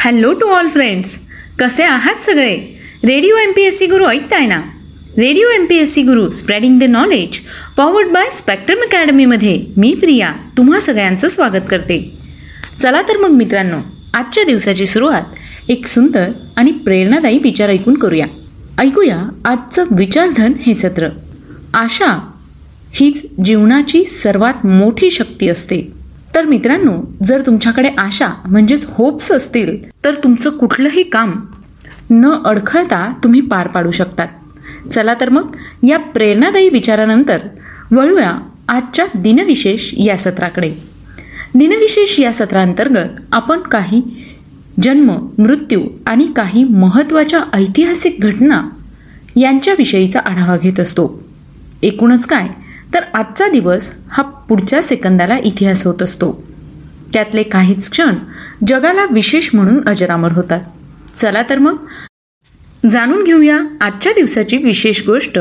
Hello to all friends कसे आहात सगळे? Radio M P S C Guru ऐकताय ना? Radio M P S C Guru spreading the knowledge powered by Spectrum अकॅडमीमध्ये मी प्रिया तुम्हा सगळ्यांचं स्वागत करते. चला तर मग मित्रांनो आजच्या दिवसाची सुरुवात एक सुंदर आणि प्रेरणादायी विचार ऐकून करूया. ऐकूया आजचं विचारधन हे सत्र. आशा हीच जीवनाची सर्वात मोठी शक्ती असते. तर मित्रांनो जर तुमच्याकडे आशा म्हणजेच होप्स असतील तर तुमचं कुठलंही काम न अडखळता तुम्ही पार पाडू शकतात. चला तर मग या प्रेरणादायी विचारानंतर वळूया आजच्या दिनविशेष या सत्राकडे. दिनविशेष या सत्रांतर्गत आपण काही जन्म मृत्यू आणि काही महत्त्वाच्या ऐतिहासिक घटना यांच्याविषयीचा आढावा घेत असतो. एकूणच काय? तर आजचा दिवस हा पुढच्या सेकंदाला इतिहास होत असतो. त्यातले काहीच क्षण जगाला विशेष म्हणून अजरामर होतात. चला तर मग जाणून घेऊया आजच्या दिवसाची विशेष गोष्ट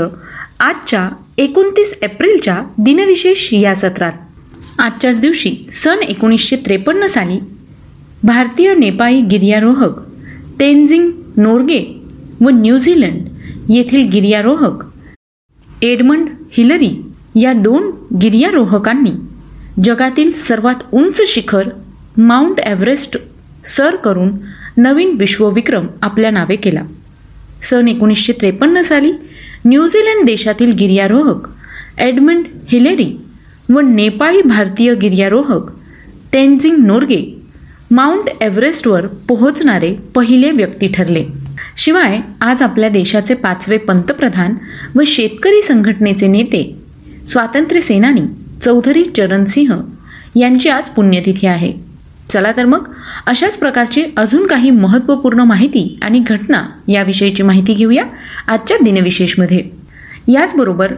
आजच्या एकोणतीस एप्रिलच्या दिनविशेष या सत्रात. आजच्याच दिवशी सन एकोणीसशे त्रेपन्न साली भारतीय नेपाळी गिर्यारोहक तेनझिंग नोर्गे व न्यूझीलंड येथील गिर्यारोहक एडमंड हिलरी या दोन गिर्यारोहकांनी जगातील सर्वात उंच शिखर माउंट एव्हरेस्ट सर करून नवीन विश्वविक्रम आपल्या नावे केला. सन एकोणीसशे त्रेपन्न साली न्यूझीलंड देशातील गिर्यारोहक एडमंड हिलेरी व नेपाळी भारतीय गिर्यारोहक तेन्झिंग नोर्गे माउंट एव्हरेस्टवर पोहोचणारे पहिले व्यक्ती ठरले. शिवाय आज आपल्या देशाचे पाचवे पंतप्रधान व शेतकरी संघटनेचे नेते स्वातंत्र्य सेनानी चौधरी चरणसिंह यांची आज पुण्यतिथी आहे. चला तर मग अशाच प्रकारची अजून काही महत्त्वपूर्ण माहिती आणि घटना याविषयीची माहिती घेऊया आजच्या दिनविशेषमध्ये. याचबरोबर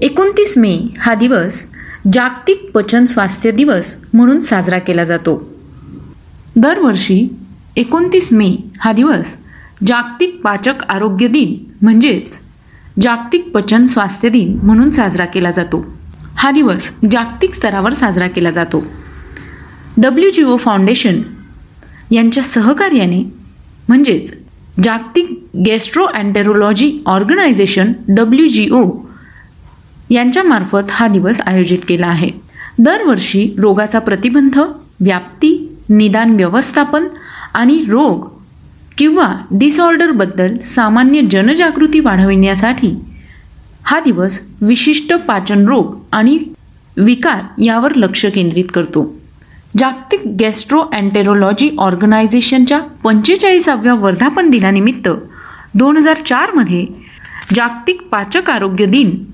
एकोणतीस मे हा दिवस जागतिक पचन स्वास्थ्य दिवस म्हणून साजरा केला जातो. दरवर्षी एकोणतीस मे हा दिवस जागतिक पाचक आरोग्य दिन म्हणजेच जागतिक पचन स्वास्थ्य दिन म्हणून साजरा केला जातो. हा दिवस जागतिक स्तरावर साजरा केला जातो. डब्ल्यू जी ओ फाउंडेशन यांच्या सहकार्याने म्हणजेच जागतिक gastroenterology organisation W G O यांच्यामार्फत हा दिवस आयोजित केला आहे. दरवर्षी रोगाचा प्रतिबंध व्याप्ती निदान व्यवस्थापन आणि रोग किंवा डिसऑर्डरबद्दल सामान्य जनजागृती वाढविण्यासाठी हा दिवस विशिष्ट पाचन रोग आणि विकार यावर लक्ष केंद्रित करतो. जागतिक गॅस्ट्रो अँटेरोलॉजी ऑर्गनायझेशनच्या पंचेचाळीसाव्या वर्धापन दिनानिमित्त दोन हजार चारमध्ये जागतिक पाचक आरोग्य दिन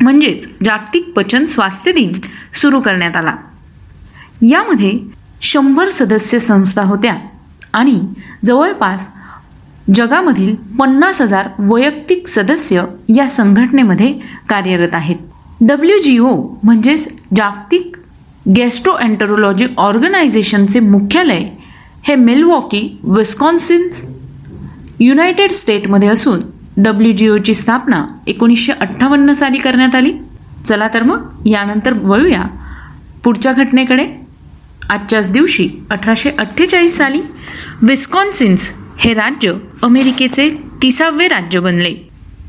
म्हणजेच जागतिक पचन स्वास्थ्य दिन सुरू करण्यात आला. यामध्ये शंभर सदस्य संस्था होत्या. आणि जवळपास जगामधील पन्नास हजार वैयक्तिक सदस्य या संघटनेमध्ये कार्यरत आहेत. डब्ल्यू जी ओ म्हणजेच जागतिक गॅस्ट्रो अँटरोलॉजी ऑर्गनायझेशनचे मुख्यालय हे मिलवॉकी विस्कॉन्सिन्स युनायटेड स्टेटमध्ये असून डब्ल्यू जी ओची स्थापना एकोणीसशे अठ्ठावन्न साली करण्यात आली. चला तर मग यानंतर वळूया पुढच्या घटनेकडे. आजच्याच दिवशी अठराशे अठ्ठेचाळीस साली विस्कॉन्सिन्स हे राज्य अमेरिकेचे तिसावे राज्य बनले.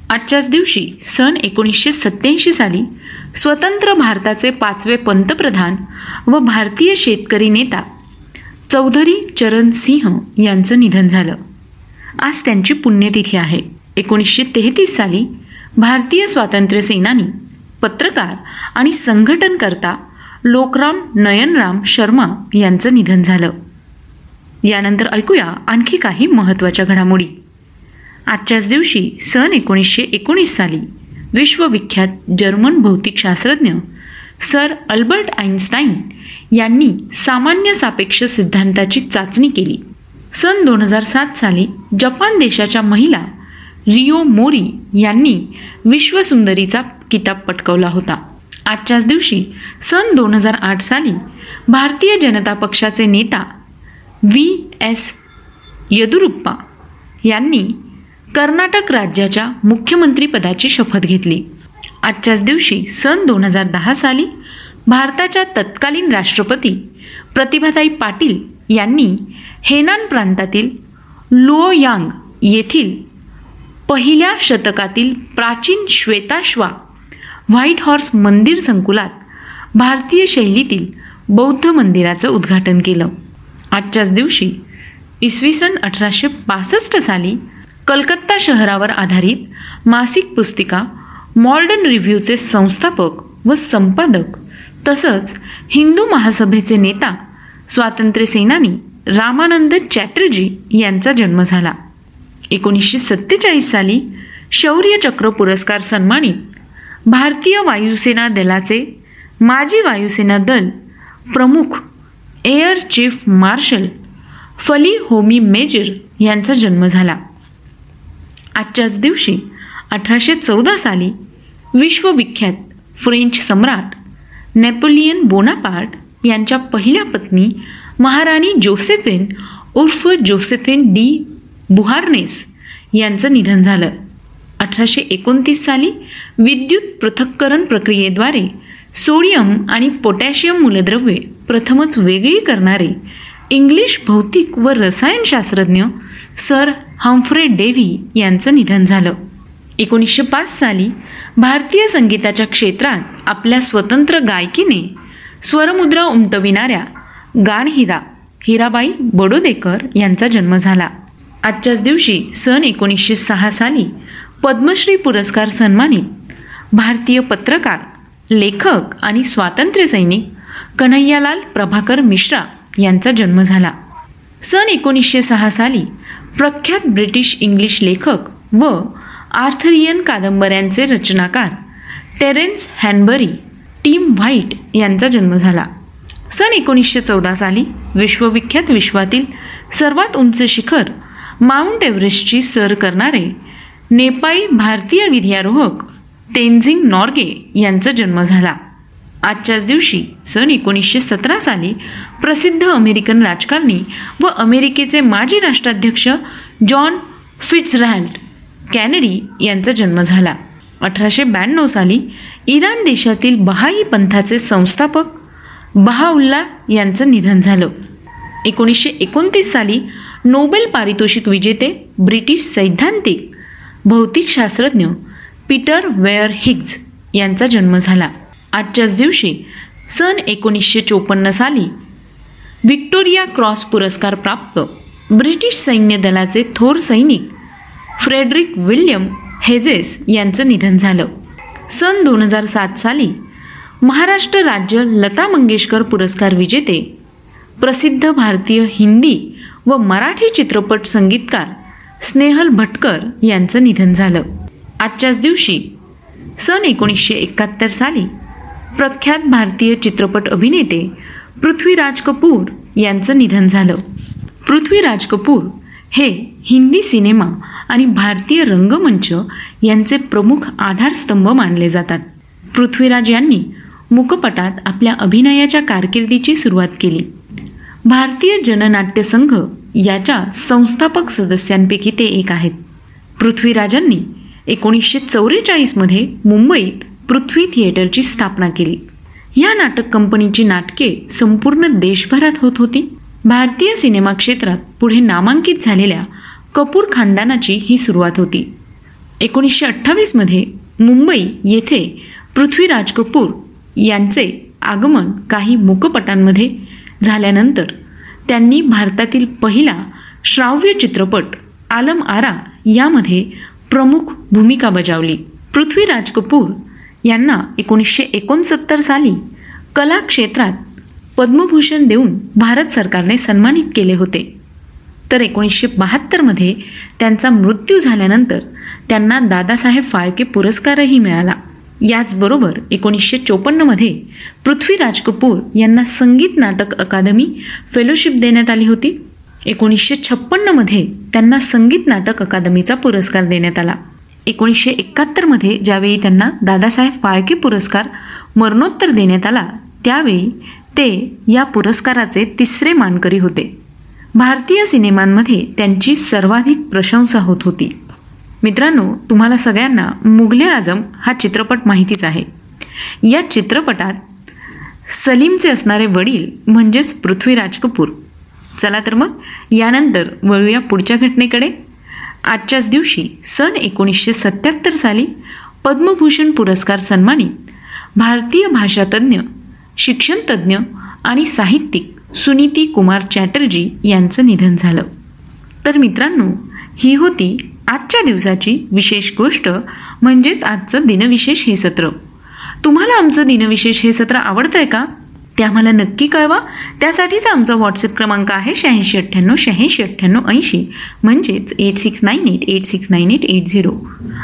आजच्याच दिवशी सन एकोणीसशे सत्याऐंशी साली स्वतंत्र भारताचे पाचवे पंतप्रधान व भारतीय शेतकरी नेता चौधरी चरण सिंह यांचं निधन झालं. आज त्यांची पुण्यतिथी आहे. एकोणीसशे तेहतीस साली भारतीय स्वातंत्र्य सेनानी पत्रकार आणि संघटनकर्ता लोकराम नयनराम शर्मा यांचं निधन झालं. यानंतर ऐकूया आणखी काही महत्त्वाच्या घडामोडी. आजच्याच दिवशी सन एकोणीसशे एकोणीस साली विश्वविख्यात जर्मन भौतिकशास्त्रज्ञ सर अल्बर्ट आईन्स्टाईन यांनी सामान्य सापेक्ष सिद्धांताची चाचणी केली. सन दोन हजार सात साली जपान देशाच्या महिला रिओ मोरी यांनी विश्वसुंदरीचा किताब पटकवला होता. आजच्याच दिवशी सन दोन हजार आठ साली भारतीय जनता पक्षाचे नेता व्ही. एस. यदुरुप्पा यांनी कर्नाटक राज्याच्या मुख्यमंत्रीपदाची शपथ घेतली. आजच्याच दिवशी सन दोन हजार दहा साली भारताच्या तत्कालीन राष्ट्रपती प्रतिभाताई पाटील यांनी हेनान प्रांतातील लुओयांग येथील पहिल्या शतकातील प्राचीन श्वेताश्वा व्हाईट हॉर्स मंदिर संकुलात भारतीय शैलीतील बौद्ध मंदिराचं उद्घाटन केलं. आजच्याच दिवशी इसवी सन अठराशे पासष्ट साली कलकत्ता शहरावर आधारित मासिक पुस्तिका मॉडर्न रिव्ह्यूचे संस्थापक व संपादक तसंच हिंदू महासभेचे नेता स्वातंत्र्यसेनानी रामानंद चॅटर्जी यांचा जन्म झाला. एकोणीसशे सत्तेचाळीस साली शौर्य चक्र पुरस्कार सन्मानित भारतीय वायुसेना दलाचे माजी वायुसेना दल प्रमुख एअर चीफ मार्शल फली होमी मेजर यांचा जन्म झाला. आजच्याच दिवशी अठराशे चौदा साली विश्वविख्यात फ्रेंच सम्राट नेपोलियन बोनापार्ट यांच्या पहिल्या पत्नी महाराणी जोसेफिन उर्फ जोसेफिन डी बुहारनेस यांचं निधन झालं. अठराशे एकोणतीस साली विद्युत पृथक्करण प्रक्रियेद्वारे सोडियम आणि पोटॅशियम मूलद्रव्ये प्रथमच वेगळी करणारे इंग्लिश भौतिक व रसायनशास्त्रज्ञ सर हम्फ्रे डेव्ही यांचं निधन झालं. एकोणीसशे पाच साली भारतीय संगीताच्या क्षेत्रात आपल्या स्वतंत्र गायकीने स्वरमुद्रा उमटविणाऱ्या गाणहिरा हिराबाई बडोदेकर यांचा जन्म झाला. आजच्याच दिवशी सन एकोणीसशे सहा साली पद्मश्री पुरस्कार सन्मानित. भारतीय पत्रकार लेखक आणि स्वातंत्र्यसैनिक कन्हैयालाल प्रभाकर मिश्रा यांचा जन्म झाला. सन एकोणीसशे सहा साली प्रख्यात ब्रिटिश इंग्लिश लेखक व आर्थरियन कादंबऱ्यांचे रचनाकार टेरेन्स हॅनबरी टीम व्हाईट यांचा जन्म झाला. सन एकोणीसशे चौदा साली विश्वविख्यात विश्वातील सर्वात उंच शिखर माउंट एव्हरेस्टची सर करणारे नेपाळी भारतीय गिर्यारोहक तेनझिंग नॉर्गे यांचा जन्म झाला. आजच्याच दिवशी सन एकोणीसशे सतरा साली प्रसिद्ध अमेरिकन राजकारणी व अमेरिकेचे माजी राष्ट्राध्यक्ष जॉन फिट्झरॅल्ड कॅनडी यांचा जन्म झाला. अठराशे ब्याण्णव साली इराण देशातील बहाई पंथाचे संस्थापक बहाउल्ला यांचं निधन झालं. एकोणीसशे एकोणतीस साली नोबेल पारितोषिक विजेते ब्रिटिश सैद्धांतिक भौतिकशास्त्रज्ञ पीटर वेअर हिग्ज यांचा जन्म झाला. आजच्याच दिवशी सन एकोणीसशे चोपन्न साली व्हिक्टोरिया क्रॉस पुरस्कार प्राप्त ब्रिटिश सैन्य दलाचे थोर सैनिक फ्रेडरिक विल्यम हेजेस यांचं निधन झालं. सन दोन हजार सात साली महाराष्ट्र राज्य लता मंगेशकर पुरस्कार विजेते प्रसिद्ध भारतीय हिंदी व मराठी चित्रपट संगीतकार स्नेहल भटकर यांचं निधन झालं. आजच्याच दिवशी सन एकोणीसशे एकाहत्तर साली प्रख्यात भारतीय चित्रपट अभिनेते पृथ्वीराज कपूर यांचं निधन झालं. पृथ्वीराज कपूर हे हिंदी सिनेमा आणि भारतीय रंगमंच यांचे प्रमुख आधारस्तंभ मानले जातात. पृथ्वीराज यांनी मुकपटात आपल्या अभिनयाच्या कारकिर्दीची सुरुवात केली. भारतीय जननाट्य संघ याच्या संस्थापक सदस्यांपैकी ते एक आहेत. पृथ्वीराजांनी एकोणीसशे चौवेचाळीसमध्ये मुंबईत पृथ्वी थिएटरची स्थापना केली. या नाटक कंपनीची नाटके संपूर्ण देशभरात होत होती. भारतीय सिनेमा क्षेत्रात पुढे नामांकित झालेल्या कपूर खानदानाची ही सुरुवात होती. एकोणीसशे अठ्ठावीसमध्ये मुंबई येथे पृथ्वीराज कपूर यांचे आगमन काही मुकपटांमध्ये झाल्यानंतर त्यांनी भारतातील पहिला श्राव्य चित्रपट आलम आरा यामध्ये प्रमुख भूमिका बजावली. पृथ्वीराज कपूर यांना एकोणीसशे एकोणसत्तर साली कला क्षेत्रात पद्मभूषण देऊन भारत सरकारने सन्मानित केले होते. तर एकोणीसशे बहात्तरमध्ये त्यांचा मृत्यू झाल्यानंतर त्यांना दादासाहेब फाळके पुरस्कारही मिळाला. याचबरोबर एकोणीसशे चोपन्नमध्ये पृथ्वीराज कपूर यांना संगीत नाटक अकादमी फेलोशिप देण्यात आली होती. एकोणीसशे छप्पन्नमध्ये त्यांना संगीत नाटक अकादमीचा पुरस्कार देण्यात आला. एकोणीसशे एकाहत्तरमध्ये ज्यावेळी त्यांना दादासाहेब फाळके पुरस्कार मरणोत्तर देण्यात आला त्यावेळी ते या पुरस्काराचे तिसरे मानकरी होते. भारतीय सिनेमांमध्ये त्यांची सर्वाधिक प्रशंसा होत होती. मित्रांनो तुम्हाला सगळ्यांना मुघले आजम हा चित्रपट माहितीच आहे. या चित्रपटात सलीमचे असणारे वडील म्हणजेच पृथ्वीराज कपूर. चला तर मग यानंतर वळूया पुढच्या घटनेकडे. आजच्याच दिवशी सन एकोणीसशे सत्याहत्तर साली पद्मभूषण पुरस्कार सन्मानित भारतीय भाषातज्ञ शिक्षणतज्ज्ञ आणि साहित्यिक सुनीती कुमार चॅटर्जी यांचं निधन झालं. तर मित्रांनो ही होती आजच्या दिवसाची विशेष गोष्ट म्हणजेच आजचं दिनविशेष हे सत्र. तुम्हाला आमचं दिनविशेष हे सत्र आवडतं आहे का? ते आम्हाला नक्की कळवा. त्यासाठीच आमचा व्हॉट्सअप क्रमांक आहे शहाऐंशी अठ्ठ्याण्णव शहाऐंशी अठ्ठ्याण्णव ऐंशी. म्हणजेच eight six nine eight eight six nine eight eight zero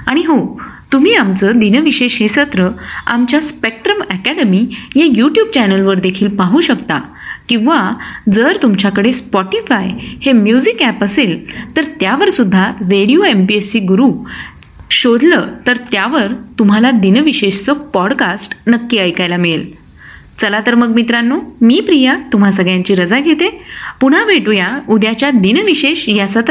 आणि हो तुम्ही आमचं दिनविशेष हे सत्र आमच्या स्पेक्ट्रम अकॅडमी या यूट्यूब चॅनलवर देखील पाहू शकता. किंवा जर तुमच्याकडे स्पॉटीफाय हे म्युझिक ॲप असेल तर त्यावर सुद्धा radio M P S C गुरु शोधलं तर त्यावर तुम्हाला दिनविशेषचं पॉडकास्ट नक्की ऐकायला मिळेल. चला तर मग मित्रांनो मी प्रिया तुम्हा सगळ्यांची रजा घेते. पुन्हा भेटूया उद्याच्या दिनविशेष या सत्रात